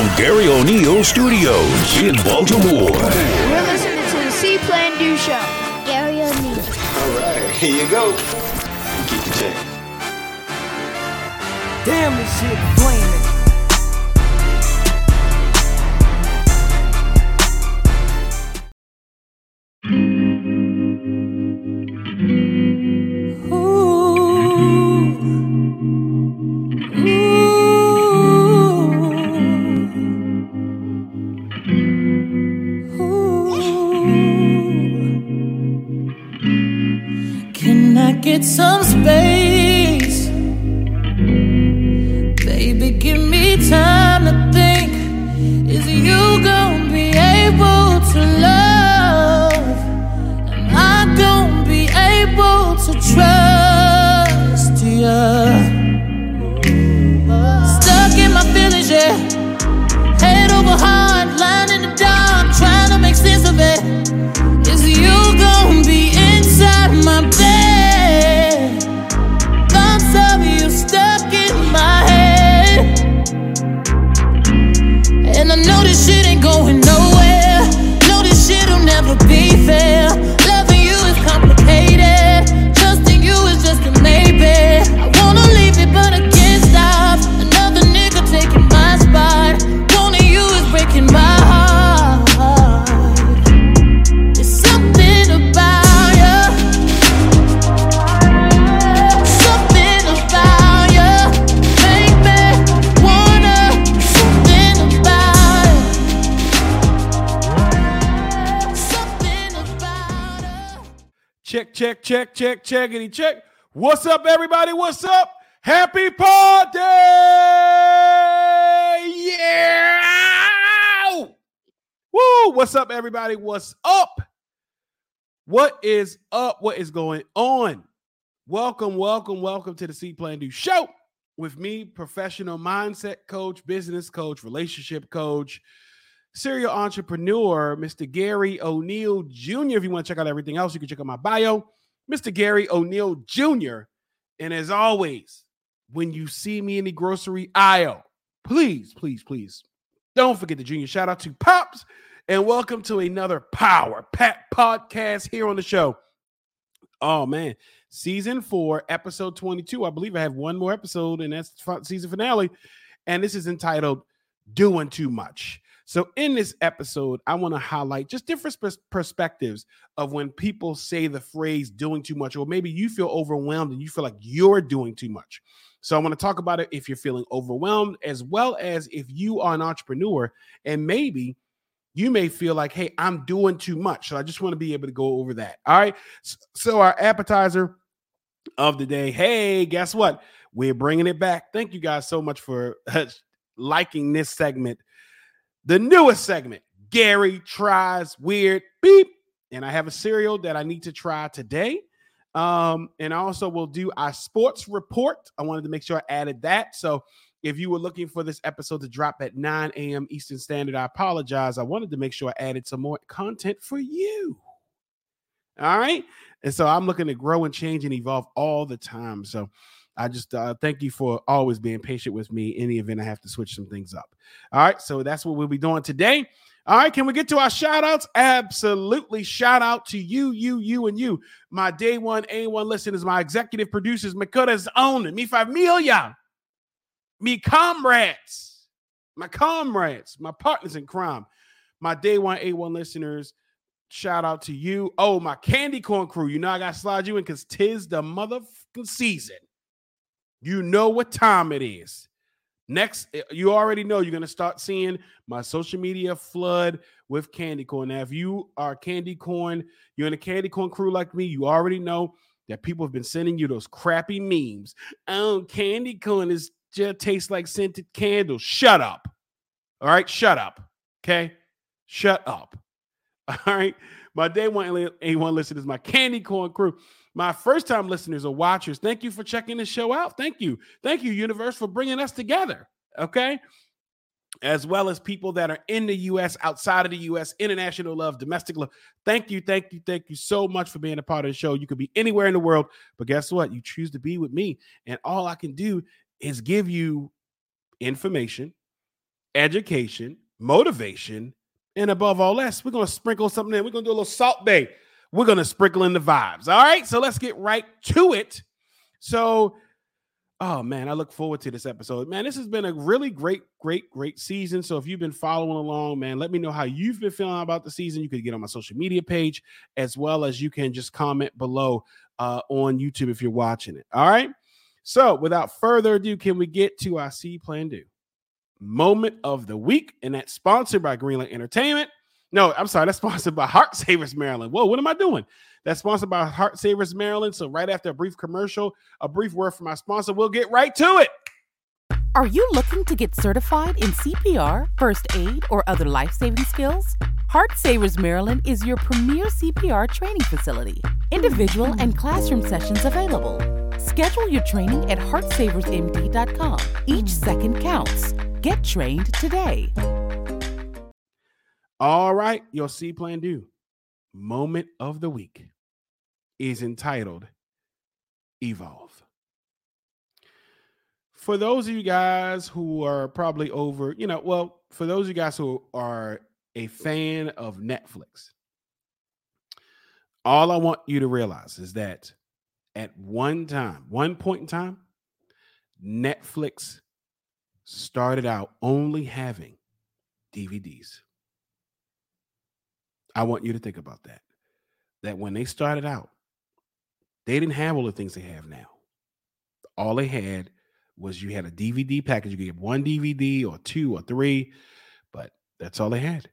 from Garry O'Neal Studios in Baltimore. You're listening to the See Plan Do Show. Garry O'Neal. All right, here you go. Keep the check. Damn, this shit flaming. Check, check, check, check, checkity check. What's up, everybody? What's up? Happy party! Yeah! Woo! What's up, everybody? What's up? What is up? What is going on? Welcome, welcome, welcome to the See Plan Do Show with me, professional mindset coach, business coach, relationship coach, serial entrepreneur, Mr. Garry O'Neal Jr. If you want to check out everything else, you can check out my bio, Mr. Garry O'Neal Jr. And as always, when you see me in the grocery aisle, please, please, please don't forget the junior shout out to Pops and welcome to another Power Pat podcast here on the show. Oh man, season four, episode 22. I believe I have one more episode, and that's the season finale. And this is entitled Doing Too Much. So, in this episode, I want to highlight just different pers- perspectives of when people say the phrase doing too much, or maybe you feel overwhelmed and you feel like you're doing too much. So, I want to talk about it if you're feeling overwhelmed, as well as if you are an entrepreneur and maybe you may feel like, hey, I'm doing too much. So, I just want to be able to go over that. All right. So, our appetizer of the day, hey, guess what? We're bringing it back. Thank you guys so much for liking this segment the newest segment Garry tries weird beep. And I have a cereal that I need to try today. Um, and I also will do our sports report. I wanted to make sure I added that. So if you were looking for this episode to drop at 9 a.m. Eastern Standard, I apologize. I wanted to make sure I added some more content for you. All right. And so I'm looking to grow and change and evolve all the time. So I just uh, thank you for always being patient with me the event I have to switch some things up. All right, so that's what we'll be doing today. All right, can we get to our shout outs? Absolutely. Shout out to you, you, you, and you. My day one A1 listeners, my executive producers, Makota's own, me familia, me comrades, my comrades, my partners in crime, my day one A1 listeners. Shout out to you. Oh, my candy corn crew. You know, I got to slide you in because tis the motherfucking season. You know what time it is. Next, eh, you already know you're going to start seeing my social media flood with candy corn. Now, if you are candy corn, you're in a candy corn crew like me, you already know that people have been sending you those crappy memes. Oh, candy corn is just tastes like scented candles. Shut up. All right, shut up. Okay, shut up. All right, my day one A1 listeners, my candy corn crew. My first time listeners or watchers, thank you for checking the show out. Thank you. Thank you, Universe, for bringing us together. Okay. As well as people that are in the US, outside of the US, international love, domestic love. Thank you. Thank you. Thank you so much for being a part of the show. You could be anywhere in the world, but guess what? You choose to be with me. And all I can do is give you information education, motivation, and above all else, we're going to sprinkle something in. We're going to do a little Salt Bae. We're going to sprinkle in the vibes. All right. So let's get right to it. So, oh man, I look forward to this episode. Man, this has been a really great, great, great season. So if you've been following along, man, let me know how you've been feeling about the season. You could get on my social media page as well as you can just comment below uh, on YouTube if you're watching it. All right. So without further ado, can we get to our See Plan Do moment of the week? And that's sponsored by Greenlight Entertainment. No, I'm sorry, that's sponsored by Heart Savers Maryland. Whoa, what am I doing? That's sponsored by Heart Savers Maryland. So right after a brief commercial, a brief word from my sponsor, we'll get right to it. Are you looking to get certified in CPR, first aid, or other life saving skills? Heart Savers Maryland is your premier CPR training facility. Individual and classroom sessions available. Schedule your training at heartsaversmd.com. Each second counts. Get trained today. All right, your See Plan Do moment of the week is entitled Evolve. For those of you guys who are probably over, you know, well, for those of you guys who are a fan of Netflix, all I want you to realize is that at one time, one point in time, Netflix started out only having DVDs. I want you to think about that. That when they started out, they didn't have all the things they have now. All they had was you had a DVD package. You could get one DVD or two or three, but that's all they had.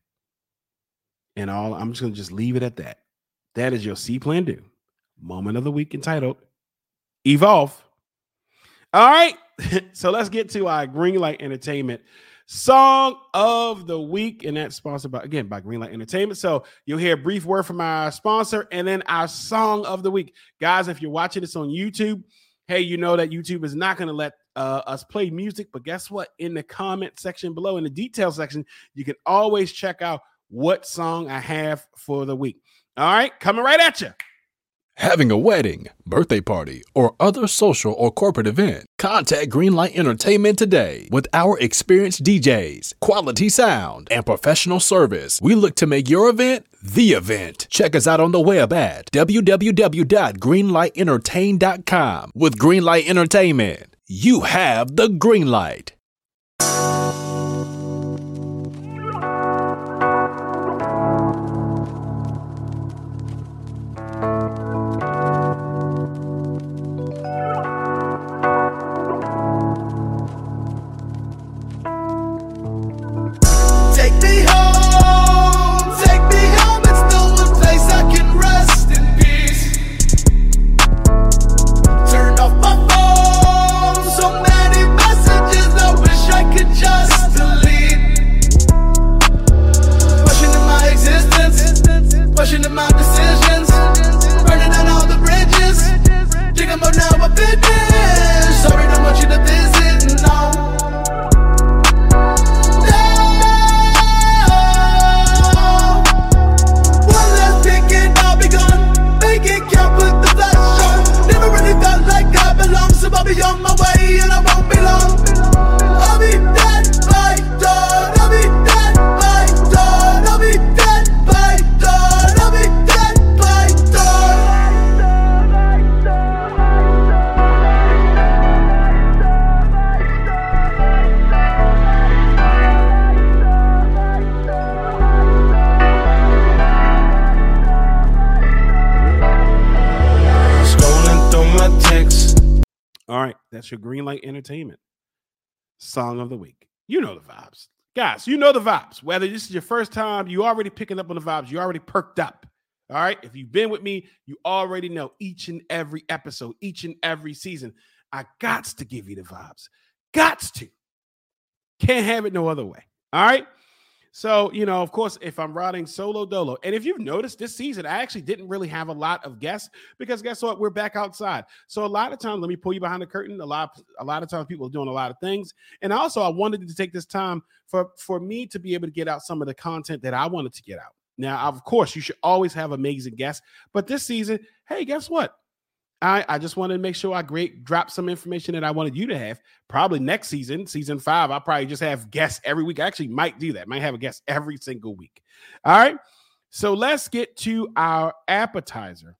And all I'm just gonna just leave it at that. That is your See plan do. Moment of the week entitled Evolve. All right. so let's get to our Greenlight Entertainment song of the week, and that's sponsored by again by Greenlight Entertainment. So you'll hear a brief word from our sponsor, and then our song of the week, guys. If you're watching this on YouTube, hey, you know that YouTube is not going to let uh, us play music, but guess what? In the comment section below, in the detail section, you can always check out what song I have for the week. All right, coming right at you. Having a wedding, birthday party, or other social or corporate event, contact Greenlight Entertainment today. With our experienced DJs, quality sound, and professional service, we look to make your event the event. Check us out on the web at www.greenlightentertain.com. With Greenlight Entertainment, you have the green light. That's your green light Entertainment song of the week. You know the vibes, guys. You know the vibes. Whether this is your first time, you already picking up on the vibes. You already perked up. All right. If you've been with me, you already know each and every episode, each and every season. I got to give you the vibes. Gots to. Can't have it no other way. All right. So, you know, of course, if I'm riding solo dolo, and if you've noticed this season, I actually didn't really have a lot of guests because guess what? We're back outside. So a lot of times, let me pull you behind the curtain. A lot, a lot of times people are doing a lot of things. And also I wanted to take this time for for me to be able to get out some of the content that I wanted to get out. Now, of course, you should always have amazing guests, but this season, hey, guess what? I, I just wanted to make sure I great drop some information that I wanted you to have. Probably next season, season five, I'll probably just have guests every week. I actually might do that. Might have a guest every single week. All right. So let's get to our appetizer.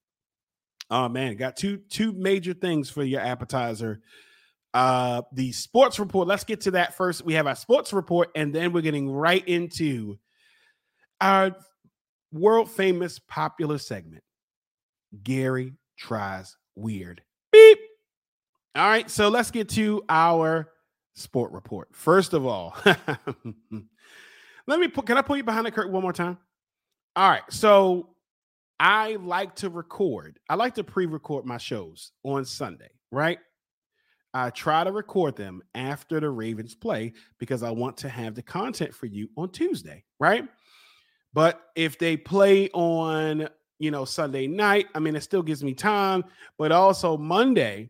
Oh man, got two two major things for your appetizer. Uh the sports report. Let's get to that first. We have our sports report, and then we're getting right into our world famous popular segment. Garry tries weird. Beep. All right, so let's get to our sport report. First of all, let me put can I put you behind the curtain one more time? All right, so I like to record. I like to pre-record my shows on Sunday, right? I try to record them after the Ravens play because I want to have the content for you on Tuesday, right? But if they play on, you know, Sunday night, I mean, it still gives me time. But also Monday,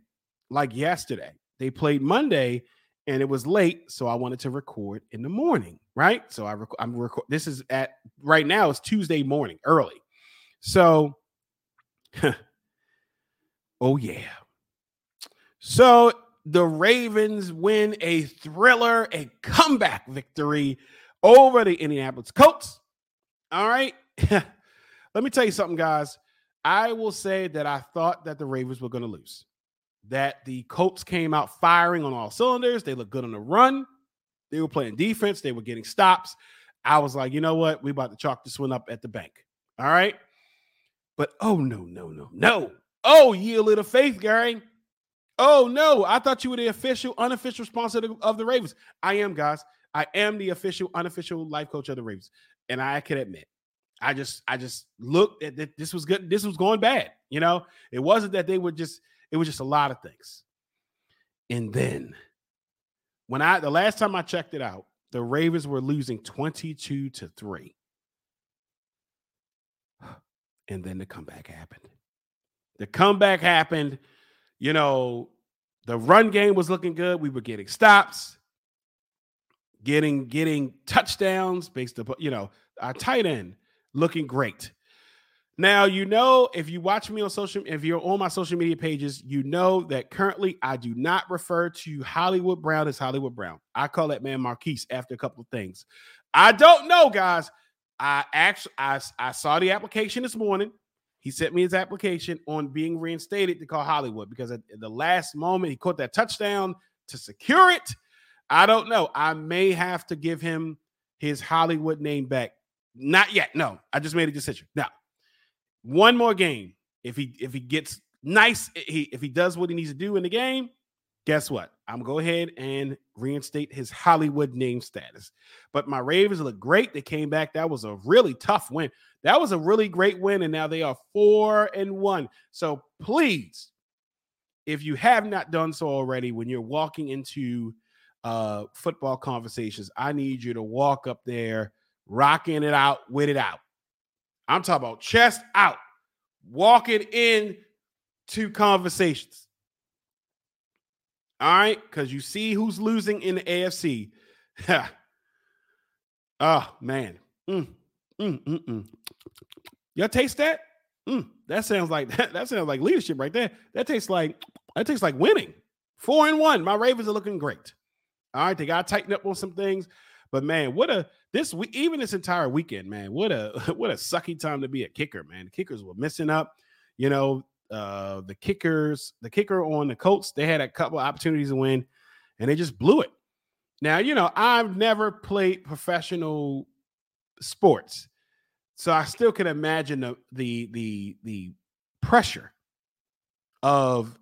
like yesterday, they played Monday and it was late, so I wanted to record in the morning, right? So I rec- I'm record. This is at right now. It's Tuesday morning, early. So, oh yeah. So the Ravens win a thriller, a comeback victory over the Indianapolis Colts. All right. Let me tell you something, guys. I will say that I thought that the Ravens were going to lose. That the Colts came out firing on all cylinders. They looked good on the run. They were playing defense. They were getting stops. I was like, you know what? We about to chalk this one up at the bank. All right. But oh no, no, no, no. Oh, ye little faith, Garry. Oh no, I thought you were the official, unofficial sponsor of the Ravens. I am, guys. I am the official, unofficial life coach of the Ravens, and I can admit, I just, I just looked at that. This was good. This was going bad. You know, it wasn't that they were just. It was just a lot of things. And then, when I the last time I checked it out, the Ravens were losing twenty-two to three. And then the comeback happened. The comeback happened. You know, the run game was looking good. We were getting stops, getting getting touchdowns based upon, you know, our tight end looking great. Now, you know, if you watch me on social, if you're on my social media pages, you know that currently I do not refer to Hollywood Brown as Hollywood Brown. I call that man Marquise after a couple of things. I don't know, guys. I actually I, I saw the application this morning. He sent me his application on being reinstated to call Hollywood because at the last moment he caught that touchdown to secure it. I don't know. I may have to give him his Hollywood name back. Not yet. No, I just made a decision. Now, one more game. If he if he gets nice, he if he does what he needs to do in the game, guess what? I'm go ahead and reinstate his Hollywood name status. But my Ravens look great. They came back. That was a really tough win. That was a really great win, and now they are four and one. So please, if you have not done so already, when you're walking into uh, football conversations, I need you to walk up there, rocking it out with it out. I'm talking about chest out, walking in to conversations. All right, because you see who's losing in the AFC. oh man, mm, mm, mm, mm. y'all taste that? Mm, that sounds like that. That sounds like leadership right there. That tastes like that tastes like winning. Four and one. My Ravens are looking great. All right, they got to tighten up on some things. But man, what a this week, even this entire weekend, man, what a what a sucky time to be a kicker, man. The kickers were missing up. You know, uh, the kickers, the kicker on the Colts, they had a couple opportunities to win and they just blew it. Now, you know, I've never played professional sports. So I still can imagine the the the the pressure of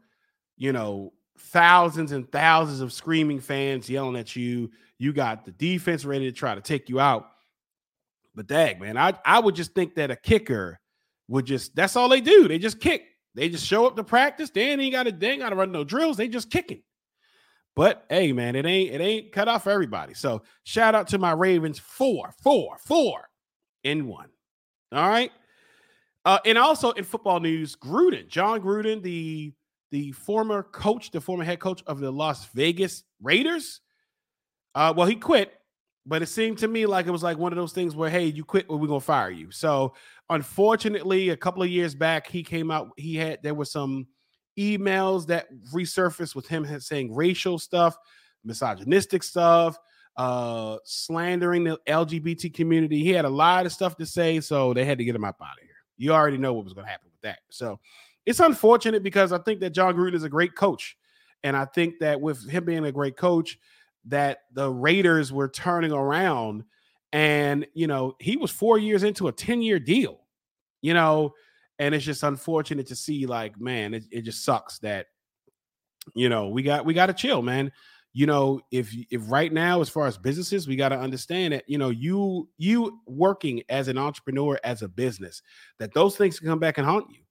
you know thousands and thousands of screaming fans yelling at you. You got the defense ready to try to take you out. But dag, man, I, I would just think that a kicker would just that's all they do. They just kick. They just show up to practice. They ain't got a dang ain't got to run no drills. They just kicking. But hey, man, it ain't it ain't cut off for everybody. So shout out to my Ravens four, four, four, in one. All right. Uh, and also in football news, Gruden, Jon Gruden, the the former coach, the former head coach of the Las Vegas Raiders. Uh, well, he quit, but it seemed to me like it was like one of those things where, hey, you quit or we're gonna fire you. So unfortunately, a couple of years back, he came out, he had there were some emails that resurfaced with him saying racial stuff, misogynistic stuff, uh, slandering the LGBT community. He had a lot of stuff to say, so they had to get him up out of here. You already know what was to happen with that. So it's unfortunate because I think that Jon Gruden is a great coach. And I think that with him being a great coach, that the Raiders were turning around. And, you know, he was four years into a 10 year deal, you know, and it's just unfortunate to see, like, man, it, it just sucks that, you know, we got, we got to chill, man. You know, if if right now, as far as businesses, we got to understand that you know you you working as an entrepreneur as a business, that those things can come back and haunt you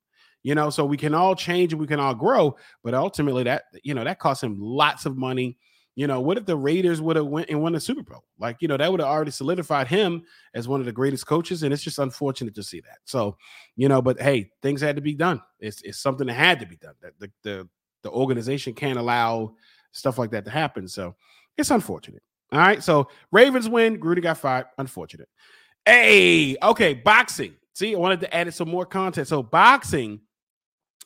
you know so we can all change and we can all grow but ultimately that you know that cost him lots of money you know what if the raiders would have went and won the super bowl? Like you know that would have already solidified him as one of the greatest coaches and it's just unfortunate to see that. So you know but hey things had to be done. It's, it's something that had to be done that the, the the organization can't allow stuff like that to happen. So it's unfortunate. All right? So ravens win Gruden got fired unfortunate. Hey okay boxing. See i wanted to add some more content. So boxing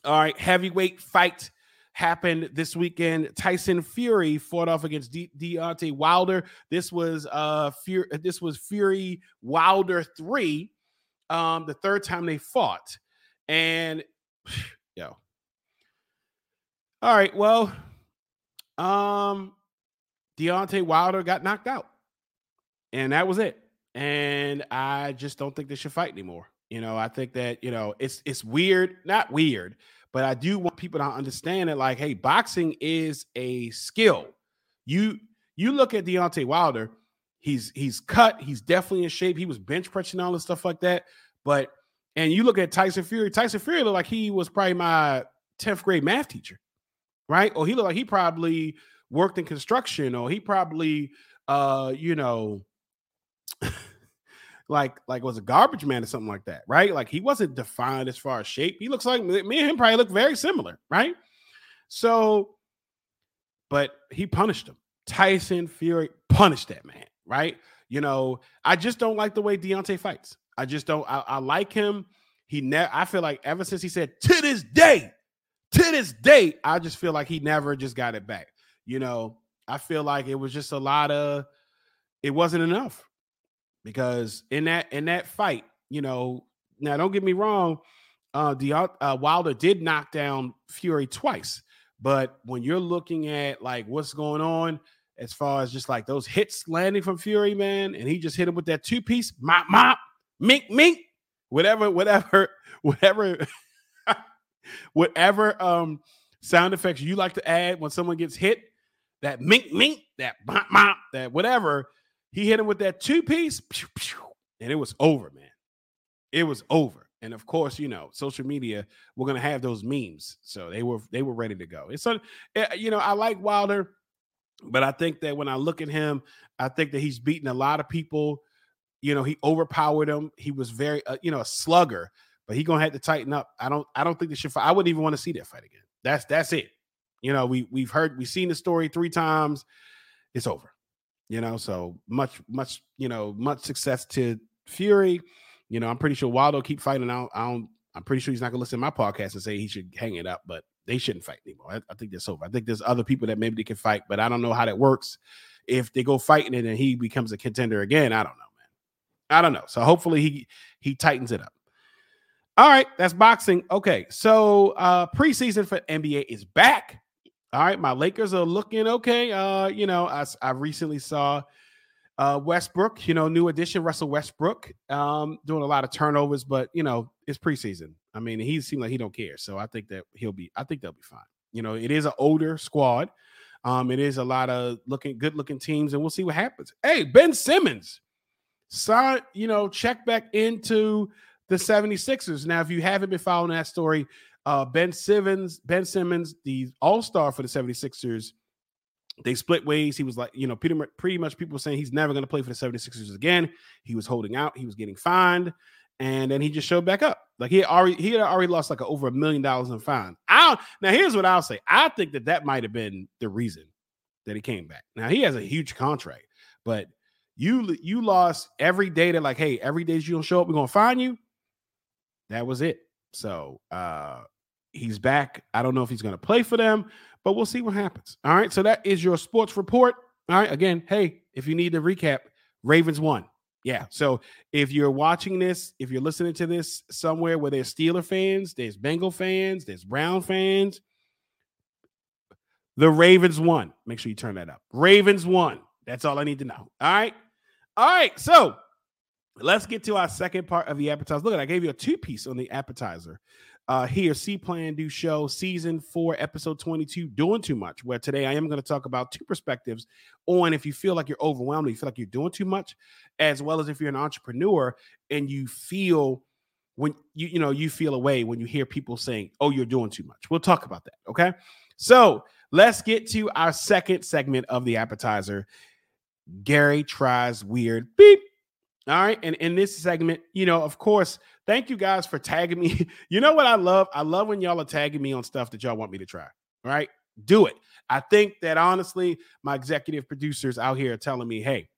all right, heavyweight fight happened this weekend. Tyson Fury fought off against De- Deontay Wilder. This was uh Fury, this was Fury Wilder 3. Um the third time they fought. And yo. All right, well, um Deontay Wilder got knocked out. And that was it. And I just don't think they should fight anymore. You know, I think that you know it's it's weird, not weird, but I do want people to understand that, like, hey, boxing is a skill. You you look at Deontay Wilder, he's he's cut, he's definitely in shape. He was bench pressing all and stuff like that. But and you look at Tyson Fury, Tyson Fury looked like he was probably my 10th grade math teacher, right? Or he looked like he probably worked in construction, or he probably uh, you know. Like like was a garbage man or something like that, right? Like he wasn't defined as far as shape. He looks like me and him probably look very similar, right? So, but he punished him. Tyson Fury punished that man, right? You know, I just don't like the way Deontay fights. I just don't. I, I like him. He never. I feel like ever since he said to this day, to this day, I just feel like he never just got it back. You know, I feel like it was just a lot of. It wasn't enough because in that in that fight, you know, now don't get me wrong, uh, the uh, Wilder did knock down Fury twice, but when you're looking at like what's going on as far as just like those hits landing from Fury, man, and he just hit him with that two piece mop mop mink mink, whatever, whatever, whatever, whatever um sound effects you like to add when someone gets hit, that mink mink, that mop mop, that whatever he hit him with that two piece, and it was over, man. It was over. And of course, you know, social media, we're gonna have those memes. So they were they were ready to go. It's so eh, you know, I like Wilder, but I think that when I look at him, I think that he's beaten a lot of people. You know, he overpowered him. He was very, uh, you know, a slugger, but he gonna have to tighten up. I don't, I don't think they should fight. I wouldn't even want to see that fight again. That's that's it. You know, we we've heard, we've seen the story three times. It's over you know so much much you know much success to fury you know i'm pretty sure waldo keep fighting I don't, i'm pretty sure he's not gonna listen to my podcast and say he should hang it up but they shouldn't fight anymore. I, I think that's over. I think there's other people that maybe they can fight but i don't know how that works. If they go fighting it and he becomes a contender again i don't know man. I don't know. So hopefully he he tightens it up. All right that's boxing. Okay so uh preseason for nba is back all right, my Lakers are looking okay. Uh, you know, I, I recently saw uh Westbrook, you know, new addition, Russell Westbrook, um, doing a lot of turnovers, but you know, it's preseason. I mean, he seemed like he don't care. So I think that he'll be, I think they'll be fine. You know, it is an older squad. Um, it is a lot of looking good looking teams, and we'll see what happens. Hey, Ben Simmons, sign, you know, check back into the 76ers. Now, if you haven't been following that story, uh, ben Simmons, Ben Simmons, the all-star for the 76ers, they split ways. He was like, you know, pretty much, pretty much people saying he's never going to play for the 76ers again. He was holding out, he was getting fined, and then he just showed back up. Like he had already he had already lost like a, over a million dollars in fine. I now here's what I'll say. I think that that might have been the reason that he came back. Now he has a huge contract, but you you lost every day that like, hey, every day you don't show up, we're gonna find you. That was it. So uh He's back. I don't know if he's going to play for them, but we'll see what happens. All right. So that is your sports report. All right. Again, hey, if you need to recap, Ravens won. Yeah. So if you're watching this, if you're listening to this somewhere where there's Steeler fans, there's Bengal fans, there's Brown fans, the Ravens won. Make sure you turn that up. Ravens won. That's all I need to know. All right. All right. So let's get to our second part of the appetizer. Look, at I gave you a two piece on the appetizer. Uh, here, See Plan Do Show, season four, episode 22, Doing Too Much, where today I am going to talk about two perspectives on if you feel like you're overwhelmed, you feel like you're doing too much, as well as if you're an entrepreneur and you feel when you, you know, you feel away when you hear people saying, oh, you're doing too much. We'll talk about that. Okay. So let's get to our second segment of the appetizer. Garry tries weird beep. All right. And in this segment, you know, of course, thank you guys for tagging me. You know what I love? I love when y'all are tagging me on stuff that y'all want me to try. All right. Do it. I think that honestly, my executive producers out here are telling me, hey,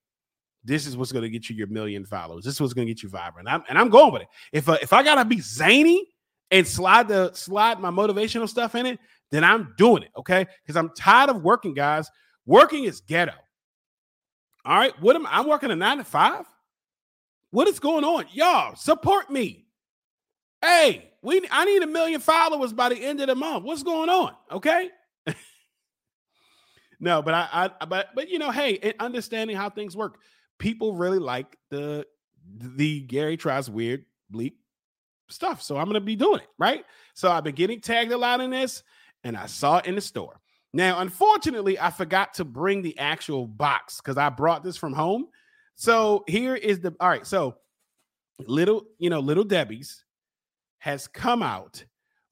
this is what's going to get you your million followers. This is what's going to get you vibrant. I'm, and I'm going with it. If uh, if I gotta be zany and slide the slide my motivational stuff in it, then I'm doing it. Okay, because I'm tired of working, guys. Working is ghetto. All right, what am I'm working a nine to five? What is going on? Y'all support me. Hey, we I need a million followers by the end of the month. What's going on? Okay. no, but I, I but but you know, hey, understanding how things work. People really like the the Garry tries weird bleep stuff. So I'm gonna be doing it, right? So I've been getting tagged a lot in this, and I saw it in the store. Now, unfortunately, I forgot to bring the actual box because I brought this from home so here is the all right. So little, you know, little Debbie's has come out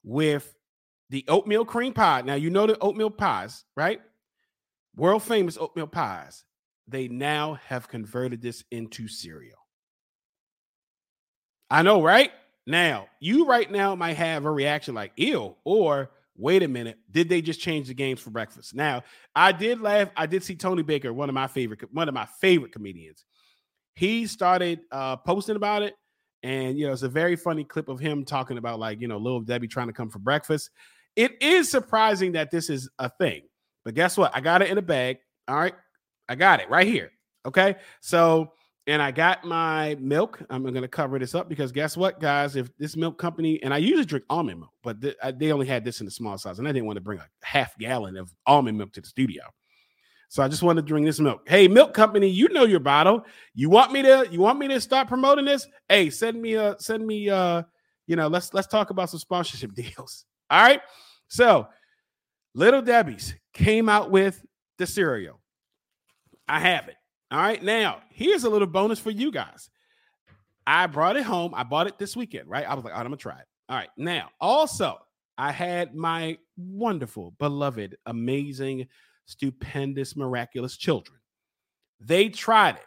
with the oatmeal cream pie. Now you know the oatmeal pies, right? World famous oatmeal pies. They now have converted this into cereal. I know, right? Now, you right now might have a reaction like ew, or wait a minute, did they just change the games for breakfast? Now, I did laugh. I did see Tony Baker, one of my favorite, one of my favorite comedians. He started uh, posting about it, and you know, it's a very funny clip of him talking about like you know, little Debbie trying to come for breakfast. It is surprising that this is a thing, but guess what? I got it in a bag. All right, I got it right here. Okay, so and I got my milk. I'm going to cover this up because guess what, guys? If this milk company, and I usually drink almond milk, but th- I, they only had this in the small size, and I didn't want to bring a half gallon of almond milk to the studio. So I just wanted to drink this milk. Hey, milk company, you know your bottle. You want me to you want me to start promoting this? Hey, send me a send me uh you know, let's let's talk about some sponsorship deals. All right. So, Little Debbie's came out with the cereal. I have it. All right. Now, here's a little bonus for you guys. I brought it home. I bought it this weekend, right? I was like, all right, I'm to try it. All right. Now, also, I had my wonderful, beloved, amazing, stupendous, miraculous children. They tried it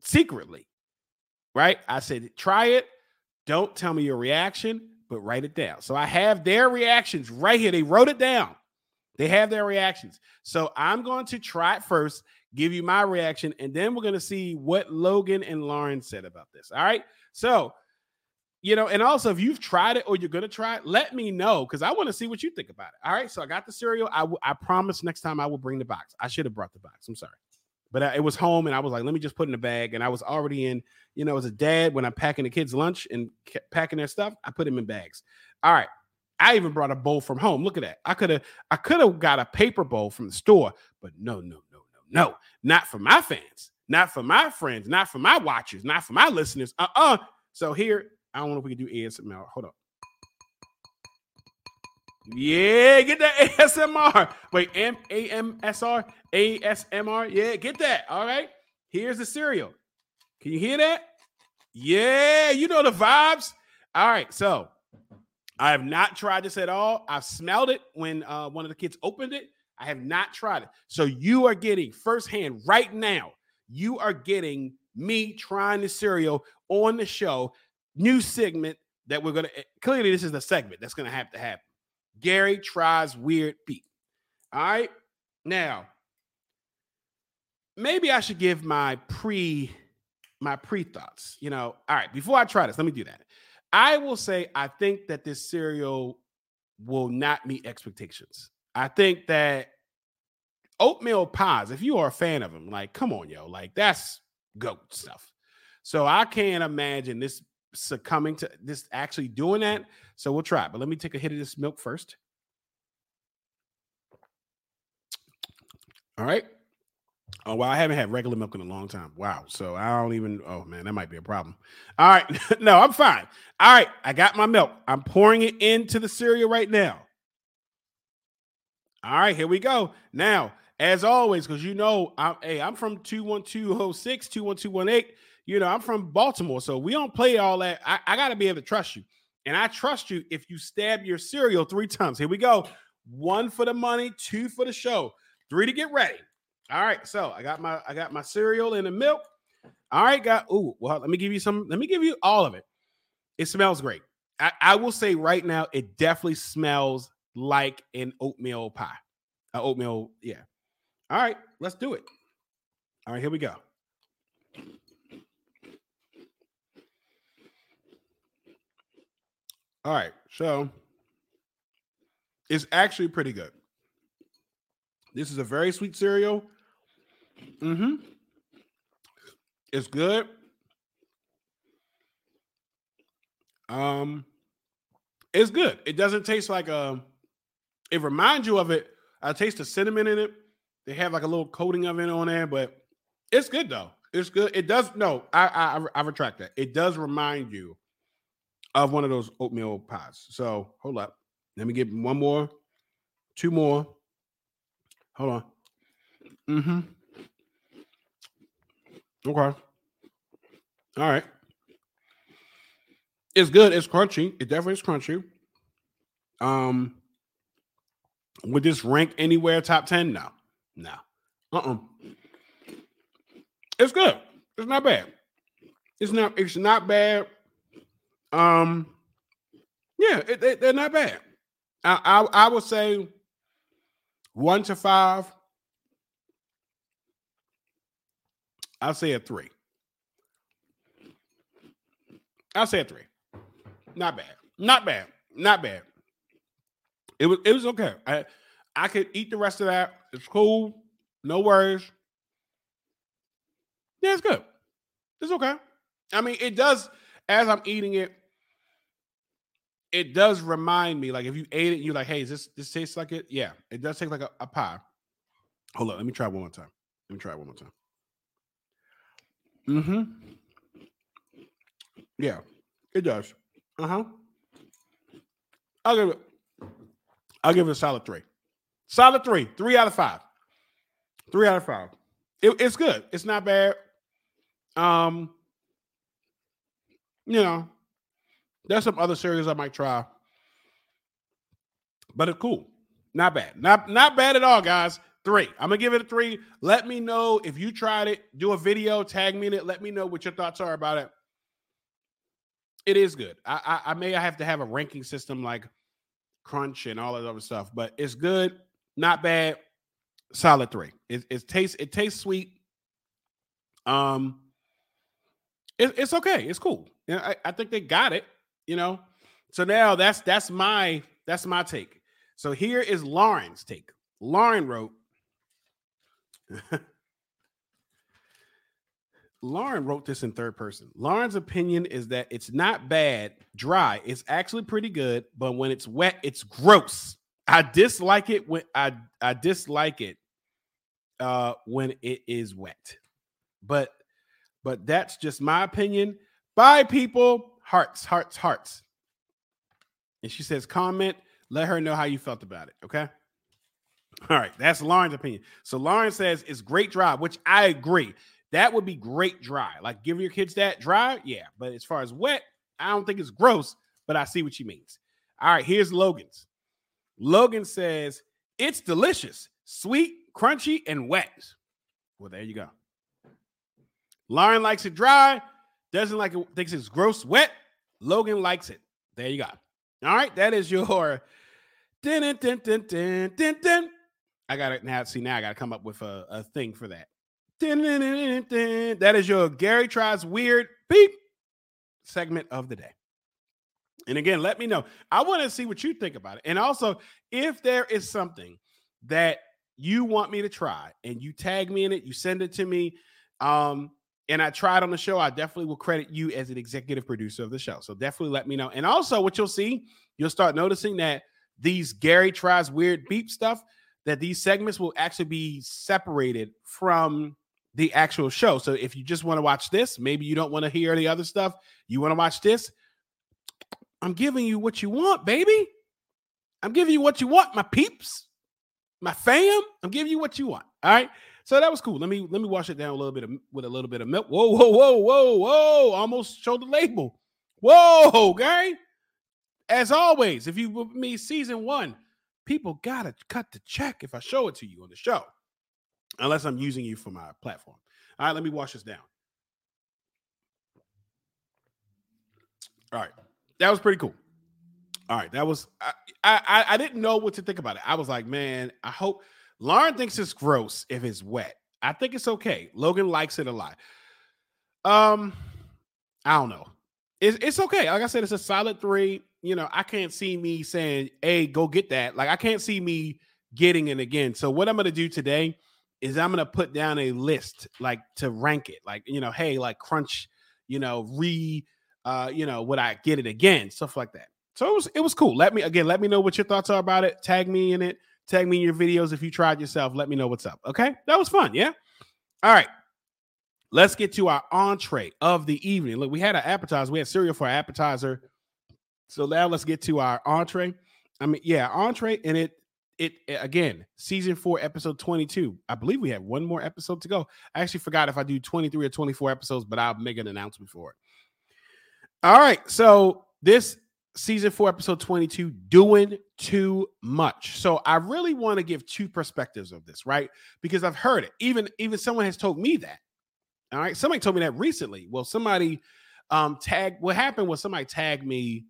secretly, right? I said, try it. Don't tell me your reaction, but write it down. So I have their reactions right here. They wrote it down. They have their reactions. So I'm going to try it first give you my reaction, and then we're going to see what Logan and Lauren said about this. All right. So, you know, and also if you've tried it or you're to try it, let me know because I want to see what you think about it. All right. So I got the cereal. I, w- I promise next time I will bring the box. I should have brought the box. I'm sorry. But I, it was home and I was like, let me just put in a bag. And I was already in, you know, as a dad, when I'm packing the kids' lunch and packing their stuff, I put them in bags. All right. I even brought a bowl from home. Look at that. I could have I could have got a paper bowl from the store, but no, no, no, no, no, not for my fans, not for my friends, not for my watchers, not for my listeners. Uh uh So here, I don't know if we can do ASMR. Hold up. Yeah, get that ASMR. Wait, M A M S R A S M R. Yeah, get that. All right. Here's the cereal. Can you hear that? Yeah, you know the vibes. All right. So I have not tried this at all. I've smelled it when uh, one of the kids opened it. I have not tried it. So you are getting firsthand right now, you are getting me trying the cereal on the show. New segment that we're to eh, clearly, this is the segment that's to have to happen. Garry tries weird Pete. All right. Now, maybe I should give my pre my pre thoughts. You know, all right, before I try this, let me do that. I will say I think that this cereal will not meet expectations. I think that oatmeal pies, if you are a fan of them, like, come on, yo, like that's goat stuff. So I can't imagine this succumbing to this actually doing that. So we'll try. But let me take a hit of this milk first. All right. Oh, well, I haven't had regular milk in a long time. Wow. So I don't even, oh man, that might be a problem. All right. no, I'm fine. All right. I got my milk. I'm pouring it into the cereal right now. All right. Here we go. Now, as always, because you know, I'm, hey, I'm from 21206, 21218. You know, I'm from Baltimore. So we don't play all that. I, I got to be able to trust you. And I trust you if you stab your cereal three times. Here we go. One for the money, two for the show, three to get ready. All right, so I got my I got my cereal and the milk. All right, got ooh, well, let me give you some, let me give you all of it. It smells great. I, I will say right now, it definitely smells like an oatmeal pie. Uh, oatmeal, yeah. All right, let's do it. All right, here we go. All right, so it's actually pretty good. This is a very sweet cereal. Mm-hmm. It's good. Um, it's good. It doesn't taste like a. It reminds you of it. I taste the cinnamon in it. They have like a little coating of it on there, but it's good though. It's good. It does. No, I I, I retract that. It does remind you of one of those oatmeal pies. So hold up. Let me get one more, two more. Hold on. Mm-hmm. Okay. All right. It's good. It's crunchy. It definitely is crunchy. Um, would this rank anywhere top 10? No. No. Uh-uh. It's good. It's not bad. It's not, it's not bad. Um, yeah, it, it, they're not bad. I, I I would say one to five. I'll say a three. I'll say a three. Not bad. Not bad. Not bad. It was it was okay. I I could eat the rest of that. It's cool. No worries. Yeah, it's good. It's okay. I mean, it does as I'm eating it, it does remind me, like if you ate it, you're like, hey, is this this tastes like it? Yeah, it does taste like a, a pie. Hold on, let me try one more time. Let me try one more time. Mm-hmm. Yeah, it does. Uh-huh. I'll give it, I'll give it a solid three. Solid three. Three out of five. Three out of five. It, it's good. It's not bad. Um, you know, there's some other series I might try, but it's cool. Not bad. Not not bad at all, guys. Three. I'm gonna give it a three. Let me know if you tried it. Do a video, tag me in it. Let me know what your thoughts are about it. It is good. I I, I may have to have a ranking system like Crunch and all that other stuff, but it's good. Not bad. Solid three. It, it tastes it tastes sweet. Um, it, it's okay. It's cool. Yeah, I, I think they got it you know. So now that's that's my that's my take. So here is Lauren's take. Lauren wrote. Lauren wrote this in third person. Lauren's opinion is that it's not bad, dry. It's actually pretty good, but when it's wet, it's gross. I dislike it when I I dislike it uh when it is wet. But but that's just my opinion. Bye people hearts, hearts, hearts. And she says, comment, let her know how you felt about it. Okay. All right. That's Lauren's opinion. So Lauren says it's great dry, which I agree. That would be great dry. Like give your kids that dry. Yeah. But as far as wet, I don't think it's gross, but I see what she means. All right. Here's Logan's. Logan says it's delicious, sweet, crunchy, and wet. Well, there you go. Lauren likes it dry. Doesn't like it, thinks it's gross, wet. Logan likes it. There you go. All right, that is your. Din, din, din, din, din, din. I got it now. See, now I got to come up with a, a thing for that. Din, din, din, din. That is your Garry tries weird beep segment of the day. And again, let me know. I want to see what you think about it. And also, if there is something that you want me to try and you tag me in it, you send it to me. Um, and I tried on the show, I definitely will credit you as an executive producer of the show. So definitely let me know. And also, what you'll see, you'll start noticing that these Garry tries weird beep stuff, that these segments will actually be separated from the actual show. So if you just want to watch this, maybe you don't want to hear the other stuff, you want to watch this, I'm giving you what you want, baby. I'm giving you what you want, my peeps, my fam. I'm giving you what you want. All right. So that was cool. Let me let me wash it down a little bit of, with a little bit of milk. Whoa, whoa, whoa, whoa, whoa! Almost showed the label. Whoa, Garry. As always, if you with me season one, people gotta cut the check if I show it to you on the show, unless I'm using you for my platform. All right, let me wash this down. All right, that was pretty cool. All right, that was I, I I didn't know what to think about it. I was like, man, I hope Lauren thinks it's gross if it's wet. I think it's okay. Logan likes it a lot. Um, I don't know. It's it's okay. Like I said, it's a solid three. You know, I can't see me saying, "Hey, go get that." Like I can't see me getting it again. So what I'm gonna do today is I'm gonna put down a list, like to rank it. Like you know, hey, like crunch, you know, re, uh, you know, would I get it again? Stuff like that. So it was it was cool. Let me again, let me know what your thoughts are about it. Tag me in it. Tag me in your videos if you tried yourself. Let me know what's up. Okay, that was fun. Yeah. All right. Let's get to our entree of the evening. Look, we had an appetizer. We had cereal for our appetizer. So now let's get to our entree. I mean, yeah, entree, and it it again, season four, episode 22. I believe we have one more episode to go. I actually forgot if I do 23 or 24 episodes, but I'll make an announcement for it. All right. So this season four, episode 22, doing too much. So I really want to give two perspectives of this, right? Because I've heard it. Even even someone has told me that. All right. Somebody told me that recently. Well, somebody um tagged what happened was somebody tagged me.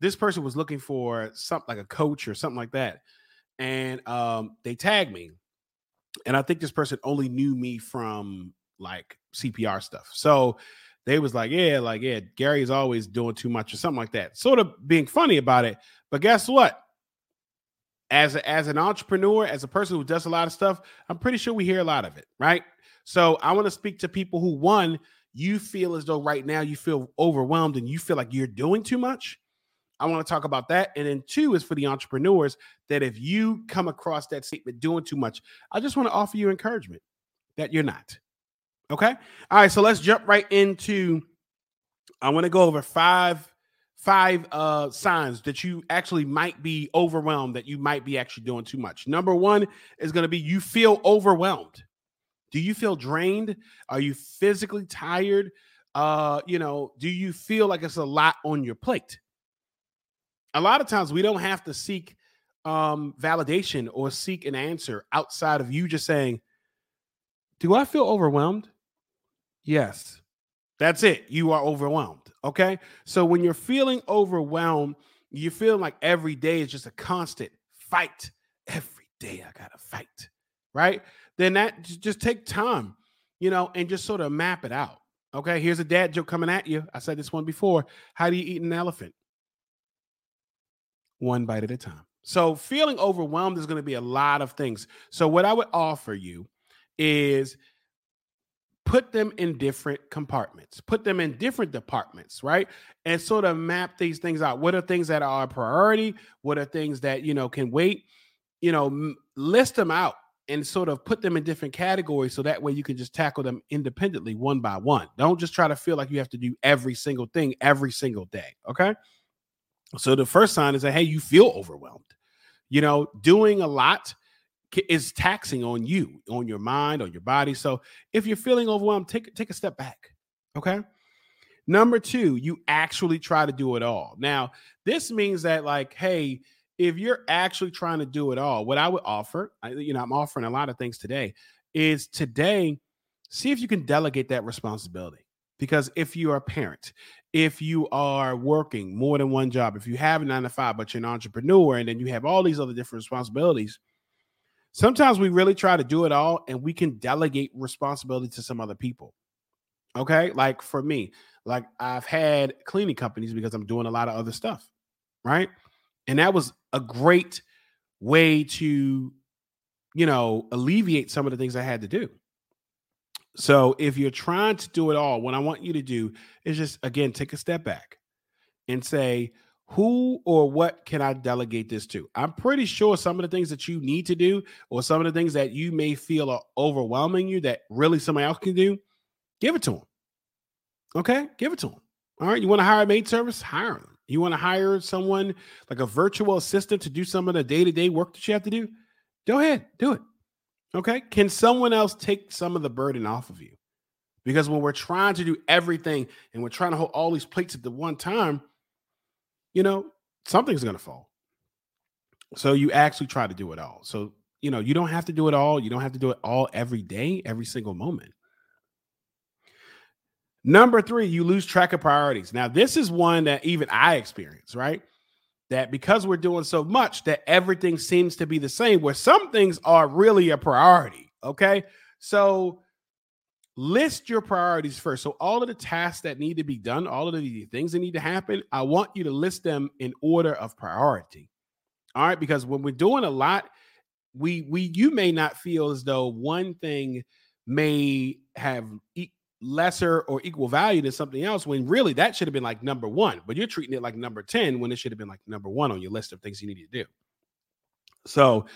This person was looking for something like a coach or something like that. And um they tagged me. And I think this person only knew me from like CPR stuff. So they was like, yeah, like, yeah, Garry's always doing too much or something like that. Sort of being funny about it. But guess what? As, a, as an entrepreneur, as a person who does a lot of stuff, I'm pretty sure we hear a lot of it, right? So I want to speak to people who, one, you feel as though right now you feel overwhelmed and you feel like you're doing too much. I want to talk about that. And then two is for the entrepreneurs that if you come across that statement doing too much, I just want to offer you encouragement that you're not. Okay. All right. So let's jump right into. I want to go over five five uh signs that you actually might be overwhelmed that you might be actually doing too much. Number 1 is going to be you feel overwhelmed. Do you feel drained? Are you physically tired? Uh, you know, do you feel like it's a lot on your plate? A lot of times we don't have to seek um validation or seek an answer outside of you just saying, "Do I feel overwhelmed?" Yes. That's it. You are overwhelmed. Okay. So when you're feeling overwhelmed, you feel like every day is just a constant fight. Every day I got to fight. Right. Then that just take time, you know, and just sort of map it out. Okay. Here's a dad joke coming at you. I said this one before. How do you eat an elephant? One bite at a time. So feeling overwhelmed is going to be a lot of things. So what I would offer you is put them in different compartments, put them in different departments, right? And sort of map these things out. What are things that are a priority? What are things that, you know, can wait? You know, list them out and sort of put them in different categories so that way you can just tackle them independently one by one. Don't just try to feel like you have to do every single thing every single day, okay? So the first sign is that hey, you feel overwhelmed. You know, doing a lot is taxing on you, on your mind, on your body. So if you're feeling overwhelmed, take take a step back. Okay. Number two, you actually try to do it all. Now, this means that, like, hey, if you're actually trying to do it all, what I would offer, you know, I'm offering a lot of things today, is today, see if you can delegate that responsibility. Because if you are a parent, if you are working more than one job, if you have a nine to five, but you're an entrepreneur, and then you have all these other different responsibilities, Sometimes we really try to do it all and we can delegate responsibility to some other people. Okay. Like for me, like I've had cleaning companies because I'm doing a lot of other stuff. Right. And that was a great way to, you know, alleviate some of the things I had to do. So if you're trying to do it all, what I want you to do is just, again, take a step back and say, who or what can I delegate this to? I'm pretty sure some of the things that you need to do, or some of the things that you may feel are overwhelming you that really somebody else can do, give it to them. Okay, give it to them. All right, you want to hire a maid service? Hire them. You want to hire someone like a virtual assistant to do some of the day to day work that you have to do? Go ahead, do it. Okay, can someone else take some of the burden off of you? Because when we're trying to do everything and we're trying to hold all these plates at the one time, you know, something's going to fall. So you actually try to do it all. So, you know, you don't have to do it all. You don't have to do it all every day, every single moment. Number three, you lose track of priorities. Now, this is one that even I experience, right? That because we're doing so much, that everything seems to be the same, where some things are really a priority. Okay. So list your priorities first. So, all of the tasks that need to be done, all of the things that need to happen, I want you to list them in order of priority. All right. Because when we're doing a lot, we, we, you may not feel as though one thing may have e- lesser or equal value than something else when really that should have been like number one, but you're treating it like number 10 when it should have been like number one on your list of things you need to do. So,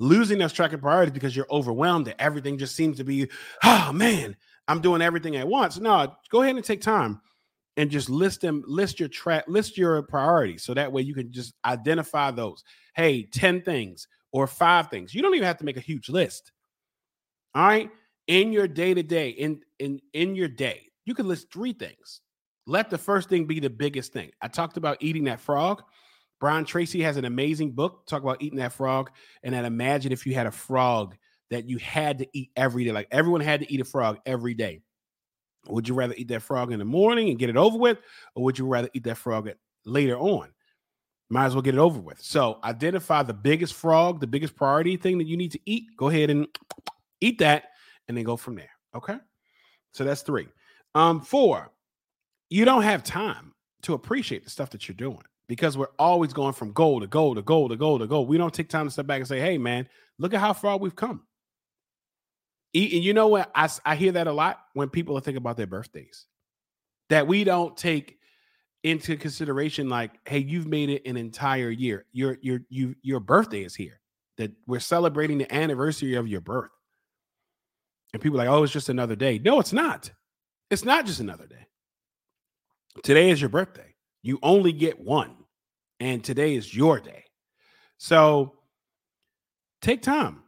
losing that track of priorities because you're overwhelmed that everything just seems to be, oh man, I'm doing everything at once. No, go ahead and take time and just list them, list your track, list your priorities. So that way you can just identify those. Hey, 10 things or five things. You don't even have to make a huge list. All right. In your day to day, in in in your day, you can list three things. Let the first thing be the biggest thing. I talked about eating that frog. Brian Tracy has an amazing book talk about eating that frog. And then imagine if you had a frog that you had to eat every day, like everyone had to eat a frog every day. Would you rather eat that frog in the morning and get it over with, or would you rather eat that frog at, later on? Might as well get it over with. So identify the biggest frog, the biggest priority thing that you need to eat. Go ahead and eat that, and then go from there. Okay. So that's three. Um, four, you don't have time to appreciate the stuff that you're doing because we're always going from goal to goal to goal to goal to goal. We don't take time to step back and say, hey, man, look at how far we've come. And you know what? I, I hear that a lot when people are thinking about their birthdays, that we don't take into consideration like, hey, you've made it an entire year. Your your you your birthday is here. That we're celebrating the anniversary of your birth. And people are like, oh, it's just another day. No, it's not. It's not just another day. Today is your birthday. You only get one and today is your day. So take time,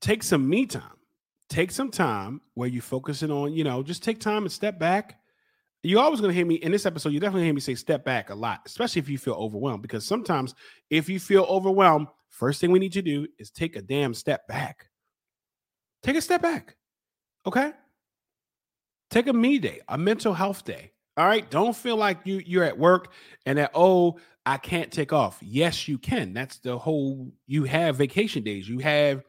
take some me time, take some time where you're focusing on, you know, just take time and step back. You're always going to hear me in this episode. You definitely hear me say step back a lot, especially if you feel overwhelmed. Because sometimes, if you feel overwhelmed, first thing we need to do is take a damn step back. Take a step back. Okay. Take a me day, a mental health day. All right. Don't feel like you you're at work and that, oh, I can't take off. Yes, you can. That's the whole you have vacation days, you have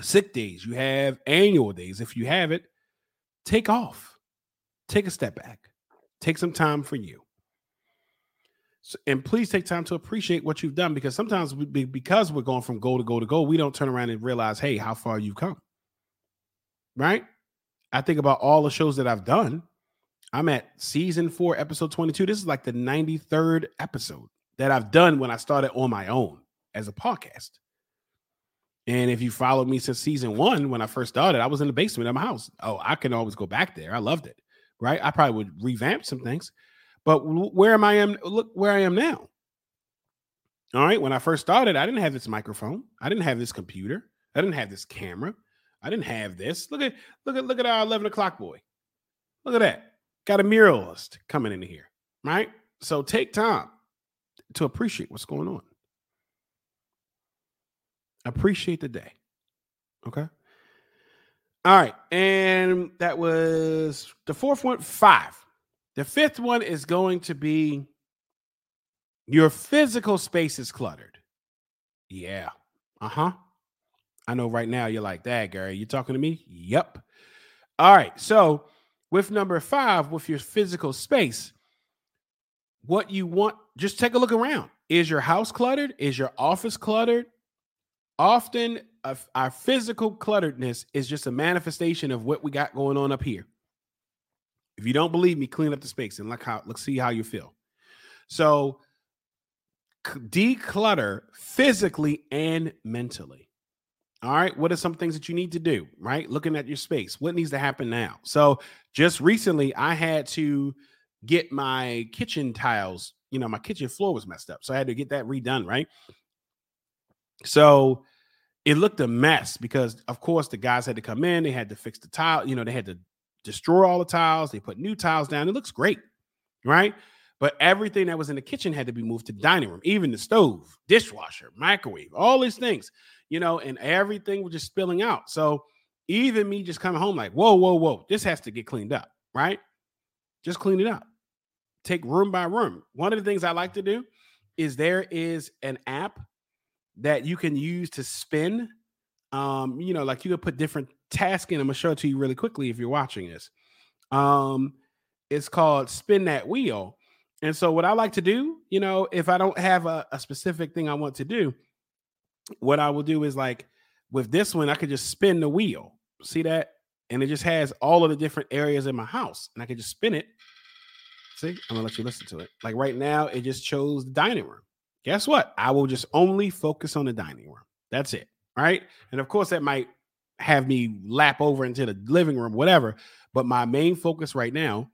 sick days, you have annual days. If you have it, take off. Take a step back. Take some time for you. So, and please take time to appreciate what you've done because sometimes we, because we're going from goal to goal to goal, we don't turn around and realize, hey, how far you've come. Right? I think about all the shows that I've done I'm at season four, episode 22. This is like the 93rd episode that I've done when I started on my own as a podcast. And if you followed me since season one, when I first started, I was in the basement of my house. Oh, I can always go back there. I loved it. Right. I probably would revamp some things, but where am I am look where I am now. All right. When I first started, I didn't have this microphone. I didn't have this computer. I didn't have this camera. I didn't have this. Look at look at look at our 11 o'clock boy. Look at that. Got a muralist coming in here, right? So take time to appreciate what's going on. Appreciate the day. Okay. All right. And that was the fourth one, five. The fifth one is going to be your physical space is cluttered. Yeah. Uh huh. I know right now you're like, that, Garry. You talking to me? Yep. All right. So With number five, with your physical space, what you want, just take a look around. Is your house cluttered? Is your office cluttered? Often, our physical clutteredness is just a manifestation of what we got going on up here. If you don't believe me, clean up the space and look how let's see how you feel. So declutter physically and mentally. All right. What are some things that you need to do? Right. Looking at your space. What needs to happen now? So just recently, I had to get my kitchen tiles, you know, my kitchen floor was messed up. So I had to get that redone. Right. So it looked a mess because, of course, the guys had to come in, they had to fix the tile, you know, they had to destroy all the tiles, they put new tiles down. It looks great. Right. But everything that was in the kitchen had to be moved to the dining room, even the stove, dishwasher, microwave, all these things, you know, and everything was just spilling out. So even me just coming home, like, whoa, whoa, whoa, this has to get cleaned up, right? Just clean it up. Take room by room. One of the things I like to do is there is an app that you can use to spin. Um, you know, like you could put different tasks in. I'm gonna show it to you really quickly if you're watching this. Um, it's called Spin That Wheel and so, what I like to do, you know, if I don't have a, a, specific thing I want to do, what I will do is like with this one, I could just spin the wheel. See that? And it just has all of the different areas in my house, and I can just spin it. See, I'm gonna let you listen to it. Like right now, it just chose the dining room. Guess what? I will just only focus on the dining room. That's it. Right. And of course, that might have me lap over into the living room, whatever. But my main focus right now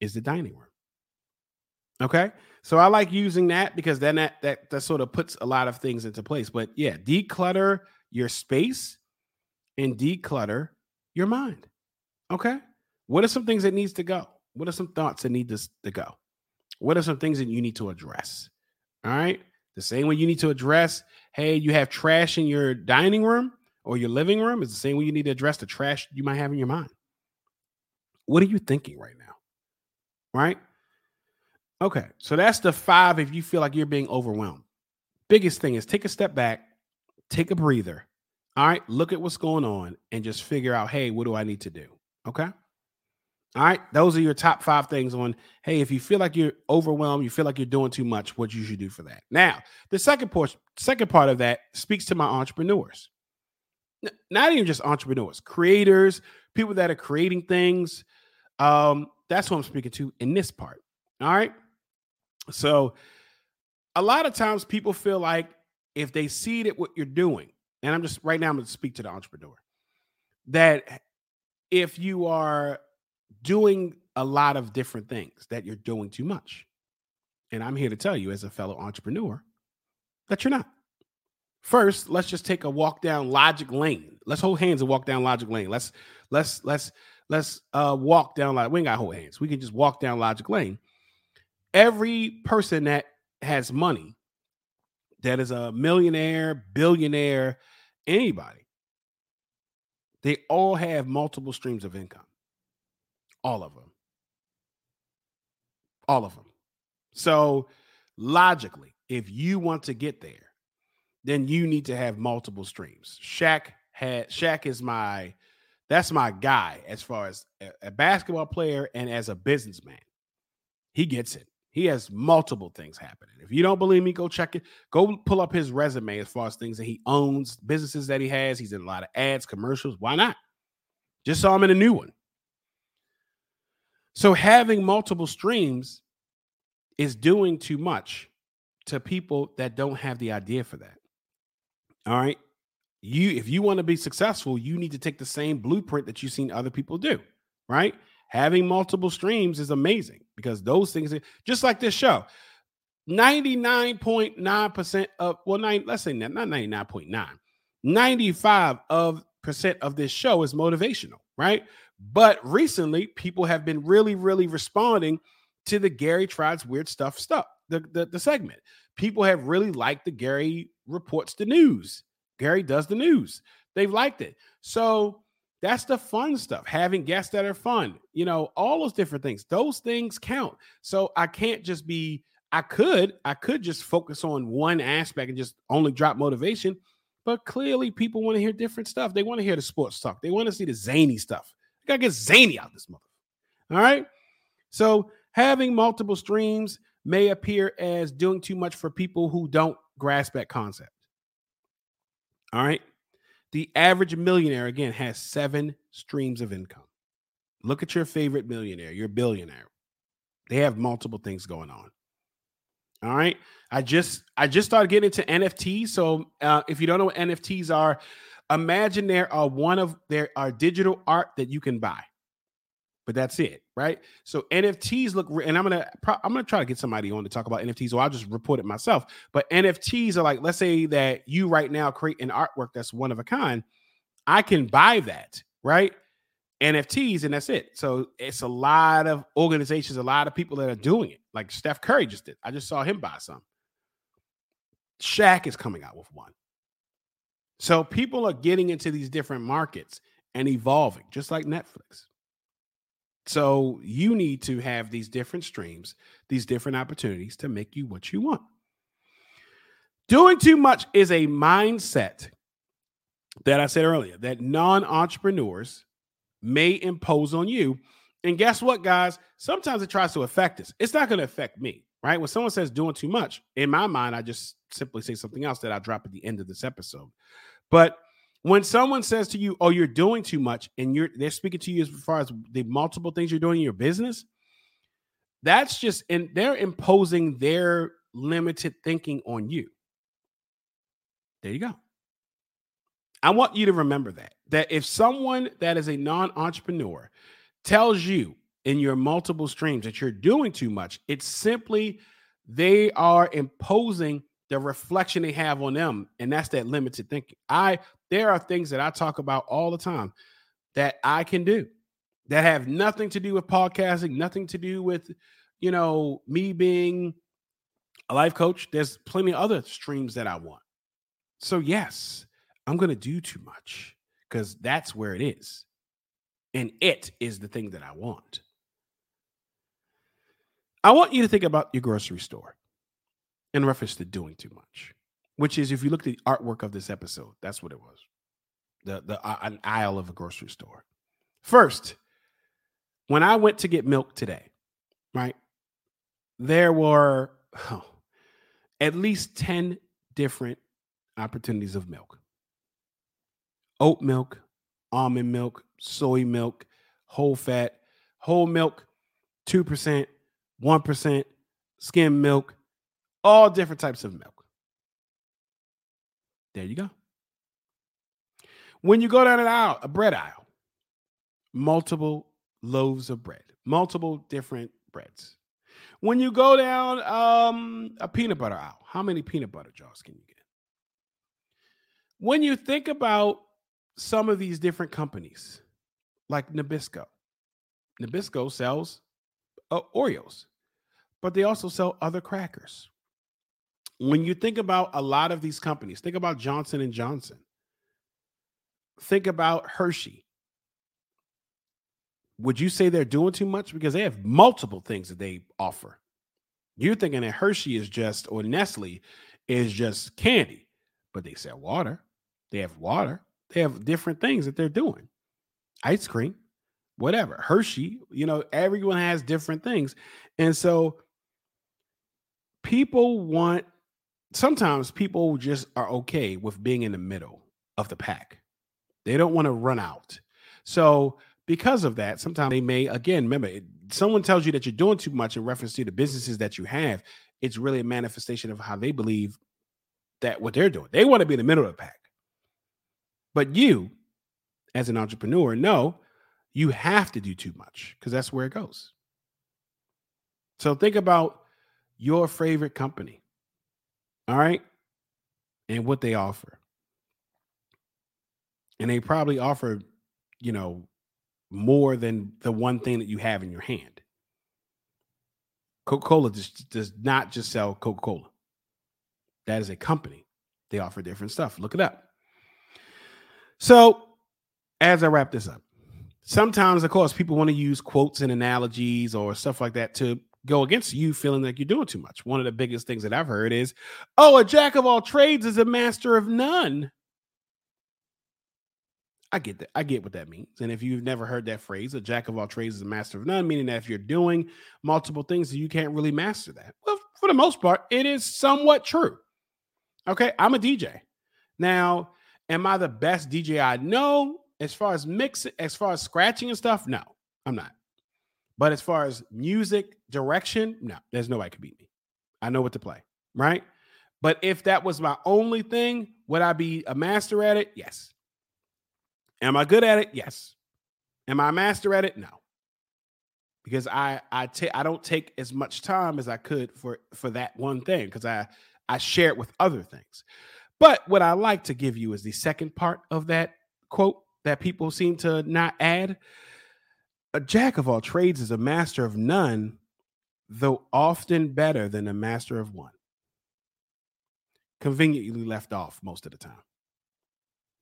is the dining room. Okay. So I like using that because then that, that that sort of puts a lot of things into place. But yeah, declutter your space and declutter your mind. Okay. What are some things that needs to go? What are some thoughts that need to, to go? What are some things that you need to address? All right. The same way you need to address, hey, you have trash in your dining room or your living room is the same way you need to address the trash you might have in your mind. What are you thinking right now? Right? Okay, so that's the five if you feel like you're being overwhelmed. Biggest thing is take a step back, take a breather. All right, look at what's going on and just figure out, hey, what do I need to do? Okay. All right, those are your top five things on. Hey, if you feel like you're overwhelmed, you feel like you're doing too much, what you should do for that. Now, the second portion, second part of that speaks to my entrepreneurs. Not even just entrepreneurs, creators, people that are creating things. Um, that's what I'm speaking to in this part. All right. So a lot of times people feel like if they see that what you're doing, and I'm just right now, I'm going to speak to the entrepreneur, that if you are doing a lot of different things, that you're doing too much. And I'm here to tell you, as a fellow entrepreneur, that you're not. First, let's just take a walk down logic lane. Let's hold hands and walk down logic lane. Let's let's let's let's uh walk down like we ain't got hold hands. We can just walk down logic lane every person that has money, that is a millionaire, billionaire, anybody, they all have multiple streams of income. All of them. All of them. So, logically, if you want to get there, then you need to have multiple streams. Shaq had Shaq is my that's my guy as far as a, a basketball player and as a businessman. He gets it. He has multiple things happening. If you don't believe me, go check it. Go pull up his resume as far as things that he owns, businesses that he has. He's in a lot of ads, commercials. Why not? Just saw him in a new one. So having multiple streams is doing too much to people that don't have the idea for that. All right. You if you want to be successful, you need to take the same blueprint that you've seen other people do, right? Having multiple streams is amazing because those things, just like this show, 99.9% of, well, nine, let's say not 99.9, 95 of percent of this show is motivational, right? But recently, people have been really, really responding to the Garry tries weird stuff stuff, the, the, the segment. People have really liked the Garry reports the news. Garry does the news. They've liked it. So that's the fun stuff. Having guests that are fun, you know, all those different things. Those things count. So I can't just be, I could, I could just focus on one aspect and just only drop motivation. But clearly, people want to hear different stuff. They want to hear the sports talk. They want to see the zany stuff. You gotta get zany out this mother. All right. So having multiple streams may appear as doing too much for people who don't grasp that concept. All right. The average millionaire, again, has seven streams of income. Look at your favorite millionaire, your billionaire. They have multiple things going on. All right. I just I just started getting into NFTs. So uh, if you don't know what NFTs are, imagine there are one of there are digital art that you can buy but that's it, right? So NFTs look, and I'm gonna I'm gonna try to get somebody on to talk about NFTs, or I'll just report it myself. But NFTs are like, let's say that you right now create an artwork that's one of a kind, I can buy that, right? NFTs, and that's it. So it's a lot of organizations, a lot of people that are doing it. Like Steph Curry just did. I just saw him buy some. Shaq is coming out with one. So people are getting into these different markets and evolving, just like Netflix. So you need to have these different streams, these different opportunities to make you what you want. Doing too much is a mindset that I said earlier that non entrepreneurs may impose on you. And guess what, guys? Sometimes it tries to affect us. It's not going to affect me, right? When someone says doing too much, in my mind, I just simply say something else that I drop at the end of this episode. But when someone says to you, "Oh, you're doing too much," and you're they're speaking to you as far as the multiple things you're doing in your business, that's just and they're imposing their limited thinking on you. There you go. I want you to remember that that if someone that is a non-entrepreneur tells you in your multiple streams that you're doing too much, it's simply they are imposing the reflection they have on them and that's that limited thinking. I there are things that I talk about all the time that I can do that have nothing to do with podcasting, nothing to do with, you know, me being a life coach. There's plenty of other streams that I want. So, yes, I'm going to do too much because that's where it is. And it is the thing that I want. I want you to think about your grocery store in reference to doing too much which is if you look at the artwork of this episode, that's what it was. The the uh, an aisle of a grocery store. First, when I went to get milk today, right? There were oh, at least 10 different opportunities of milk. Oat milk, almond milk, soy milk, whole fat, whole milk, 2%, 1%, skim milk, all different types of milk. There you go. When you go down an aisle, a bread aisle, multiple loaves of bread, multiple different breads. When you go down um, a peanut butter aisle, how many peanut butter jars can you get? When you think about some of these different companies, like Nabisco, Nabisco sells uh, Oreos, but they also sell other crackers when you think about a lot of these companies, think about Johnson and Johnson. Think about Hershey. Would you say they're doing too much because they have multiple things that they offer? You're thinking that Hershey is just or Nestle is just candy, but they sell water. They have water. They have different things that they're doing. Ice cream, whatever. Hershey, you know, everyone has different things. And so people want sometimes people just are okay with being in the middle of the pack. They don't want to run out. So, because of that, sometimes they may, again, remember, someone tells you that you're doing too much in reference to the businesses that you have. It's really a manifestation of how they believe that what they're doing. They want to be in the middle of the pack. But you, as an entrepreneur, know you have to do too much because that's where it goes. So, think about your favorite company all right. And what they offer. And they probably offer, you know, more than the one thing that you have in your hand. Coca Cola does, not just sell Coca Cola, that is a company. They offer different stuff. Look it up. So, as I wrap this up, sometimes, of course, people want to use quotes and analogies or stuff like that to go against you feeling like you're doing too much. One of the biggest things that I've heard is, oh, a jack of all trades is a master of none. I get that. I get what that means. And if you've never heard that phrase, a jack of all trades is a master of none, meaning that if you're doing multiple things, you can't really master that. Well, for the most part, it is somewhat true. Okay, I'm a DJ. Now, am I the best DJ I know as far as mix, as far as scratching and stuff? No, I'm not. But as far as music direction, no, there's nobody could beat me. I know what to play, right? But if that was my only thing, would I be a master at it? Yes. Am I good at it? Yes. Am I a master at it? No. Because I I take I don't take as much time as I could for for that one thing because I I share it with other things. But what I like to give you is the second part of that quote that people seem to not add. A jack of all trades is a master of none, though often better than a master of one. Conveniently left off most of the time.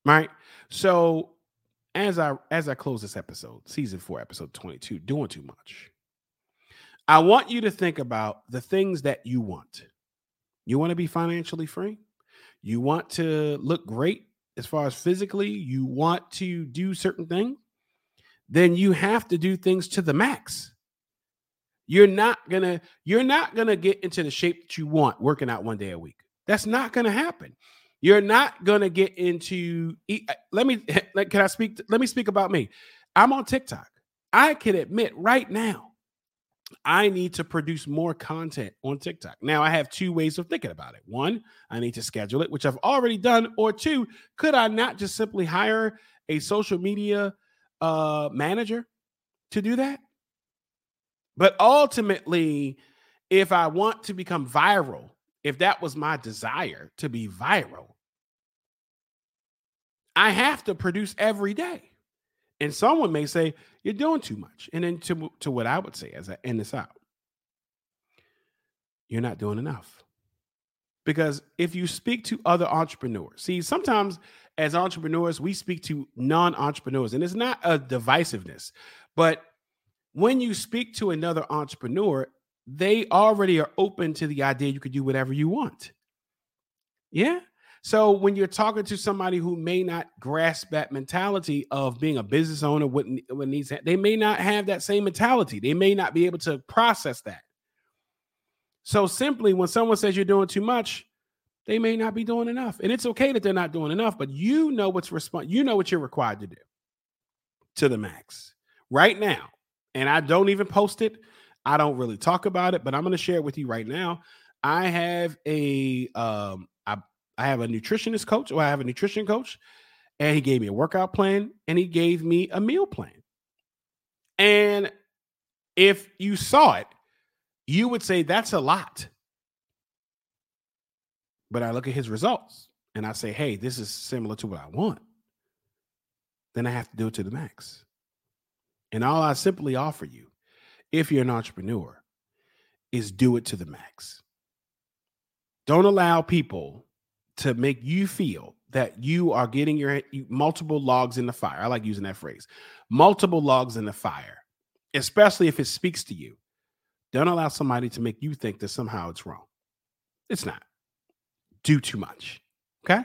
Right? So as I as I close this episode, season 4, episode 22, doing too much. I want you to think about the things that you want. You want to be financially free? You want to look great as far as physically, you want to do certain things, then you have to do things to the max. You're not gonna you're not gonna get into the shape that you want working out one day a week. That's not gonna happen. You're not gonna get into. Uh, let me. Can I speak? Let me speak about me. I'm on TikTok. I can admit right now, I need to produce more content on TikTok. Now, I have two ways of thinking about it. One, I need to schedule it, which I've already done. Or two, could I not just simply hire a social media uh, manager to do that? But ultimately, if I want to become viral, if that was my desire to be viral, I have to produce every day. And someone may say, You're doing too much. And then to, to what I would say as I end this out, you're not doing enough. Because if you speak to other entrepreneurs, see, sometimes as entrepreneurs, we speak to non entrepreneurs, and it's not a divisiveness, but when you speak to another entrepreneur, they already are open to the idea you could do whatever you want. Yeah. So when you're talking to somebody who may not grasp that mentality of being a business owner, what, what needs they may not have that same mentality. They may not be able to process that. So simply when someone says you're doing too much, they may not be doing enough. And it's okay that they're not doing enough, but you know what's respond you know what you're required to do to the max right now. And I don't even post it. I don't really talk about it, but I'm going to share it with you right now. I have a um I I have a nutritionist coach or I have a nutrition coach and he gave me a workout plan and he gave me a meal plan. And if you saw it, you would say that's a lot. But I look at his results and I say, hey, this is similar to what I want. Then I have to do it to the max. And all I simply offer you, if you're an entrepreneur, is do it to the max. Don't allow people to make you feel that you are getting your multiple logs in the fire. I like using that phrase multiple logs in the fire, especially if it speaks to you. Don't allow somebody to make you think that somehow it's wrong. It's not. Do too much. Okay?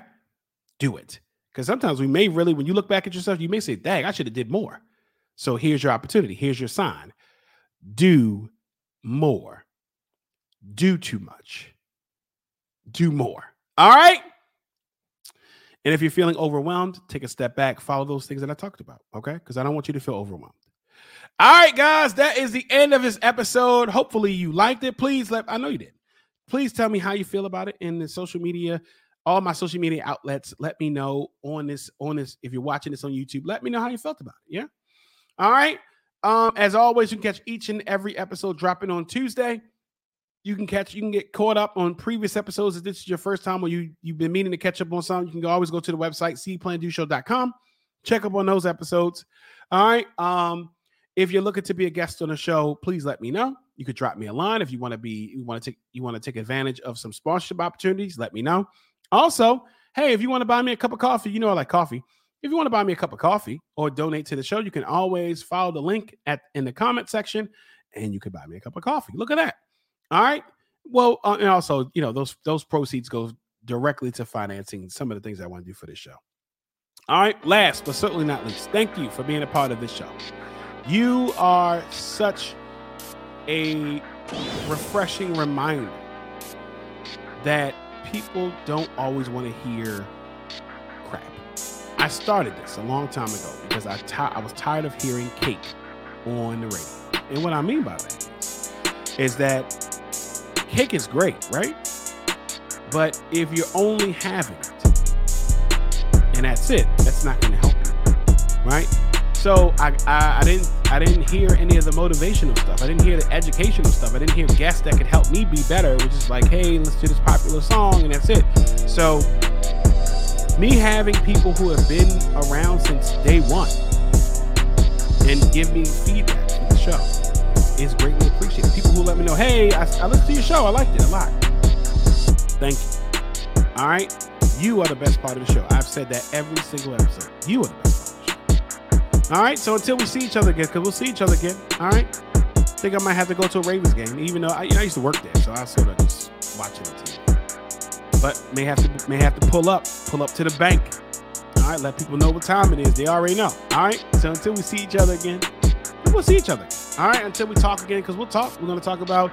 Do it. Because sometimes we may really, when you look back at yourself, you may say, dang, I should have did more. So here's your opportunity. Here's your sign. Do more. Do too much. Do more. All right. And if you're feeling overwhelmed, take a step back, follow those things that I talked about. Okay. Because I don't want you to feel overwhelmed. All right, guys, that is the end of this episode. Hopefully, you liked it. Please let I know you did. Please tell me how you feel about it in the social media, all my social media outlets. Let me know on this, on this. If you're watching this on YouTube, let me know how you felt about it. Yeah. All right. Um, as always, you can catch each and every episode dropping on Tuesday. You can catch, you can get caught up on previous episodes. If this is your first time or you, you've been meaning to catch up on something, you can always go to the website, seeplandoshow.com. Check up on those episodes. All right. Um, if you're looking to be a guest on the show, please let me know. You could drop me a line if you want to be, you want to take, you want to take advantage of some sponsorship opportunities. Let me know. Also, hey, if you want to buy me a cup of coffee, you know I like coffee. If you want to buy me a cup of coffee or donate to the show, you can always follow the link at in the comment section, and you can buy me a cup of coffee. Look at that. All right. Well, uh, and also, you know, those those proceeds go directly to financing some of the things I want to do for this show. All right. Last but certainly not least, thank you for being a part of this show. You are such a refreshing reminder that people don't always want to hear. I started this a long time ago because I I was tired of hearing cake on the radio. And what I mean by that is, is that cake is great, right? But if you're only having it and that's it, that's not going to help you, right? So I, I I didn't I didn't hear any of the motivational stuff. I didn't hear the educational stuff. I didn't hear guests that could help me be better, which is like, hey, let's do this popular song and that's it. So me having people who have been around since day one and give me feedback for the show is greatly appreciated. People who let me know, hey, I, I listened to your show. I liked it a lot. Thank you. All right. You are the best part of the show. I've said that every single episode. You are the best part of the show. All right. So until we see each other again, because we'll see each other again. All right. I think I might have to go to a Ravens game, even though I, you know, I used to work there. So I sort of just watch it TV. But may have to may have to pull up, pull up to the bank. All right. Let people know what time it is. They already know. All right. So until we see each other again, we'll see each other. All right. Until we talk again, because we'll talk. We're to talk about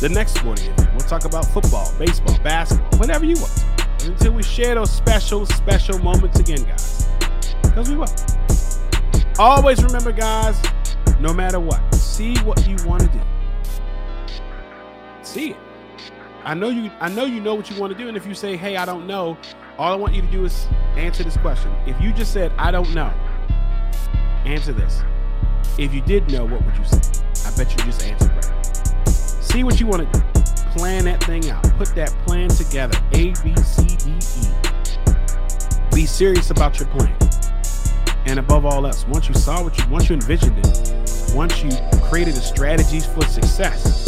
the next sporting event. We'll talk about football, baseball, basketball, whatever you want. Until we share those special, special moments again, guys. Because we will. Always remember, guys, no matter what, see what you want to do. See it. I know you I know you know what you want to do. And if you say, hey, I don't know, all I want you to do is answer this question. If you just said, I don't know, answer this. If you did know, what would you say? I bet you just answered right. See what you want to do. Plan that thing out. Put that plan together. A, B, C, D, E. Be serious about your plan. And above all else, once you saw what you, once you envisioned it, once you created the strategies for success,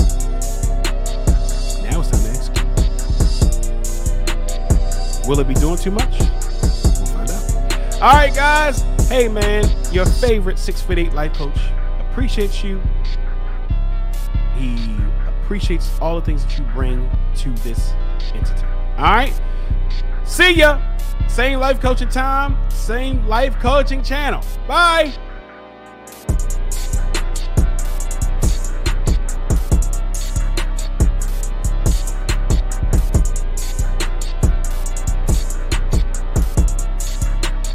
Will it be doing too much? We'll find out. All right, guys. Hey, man, your favorite six foot eight life coach appreciates you. He appreciates all the things that you bring to this entity. All right. See ya. Same life coaching time, same life coaching channel. Bye.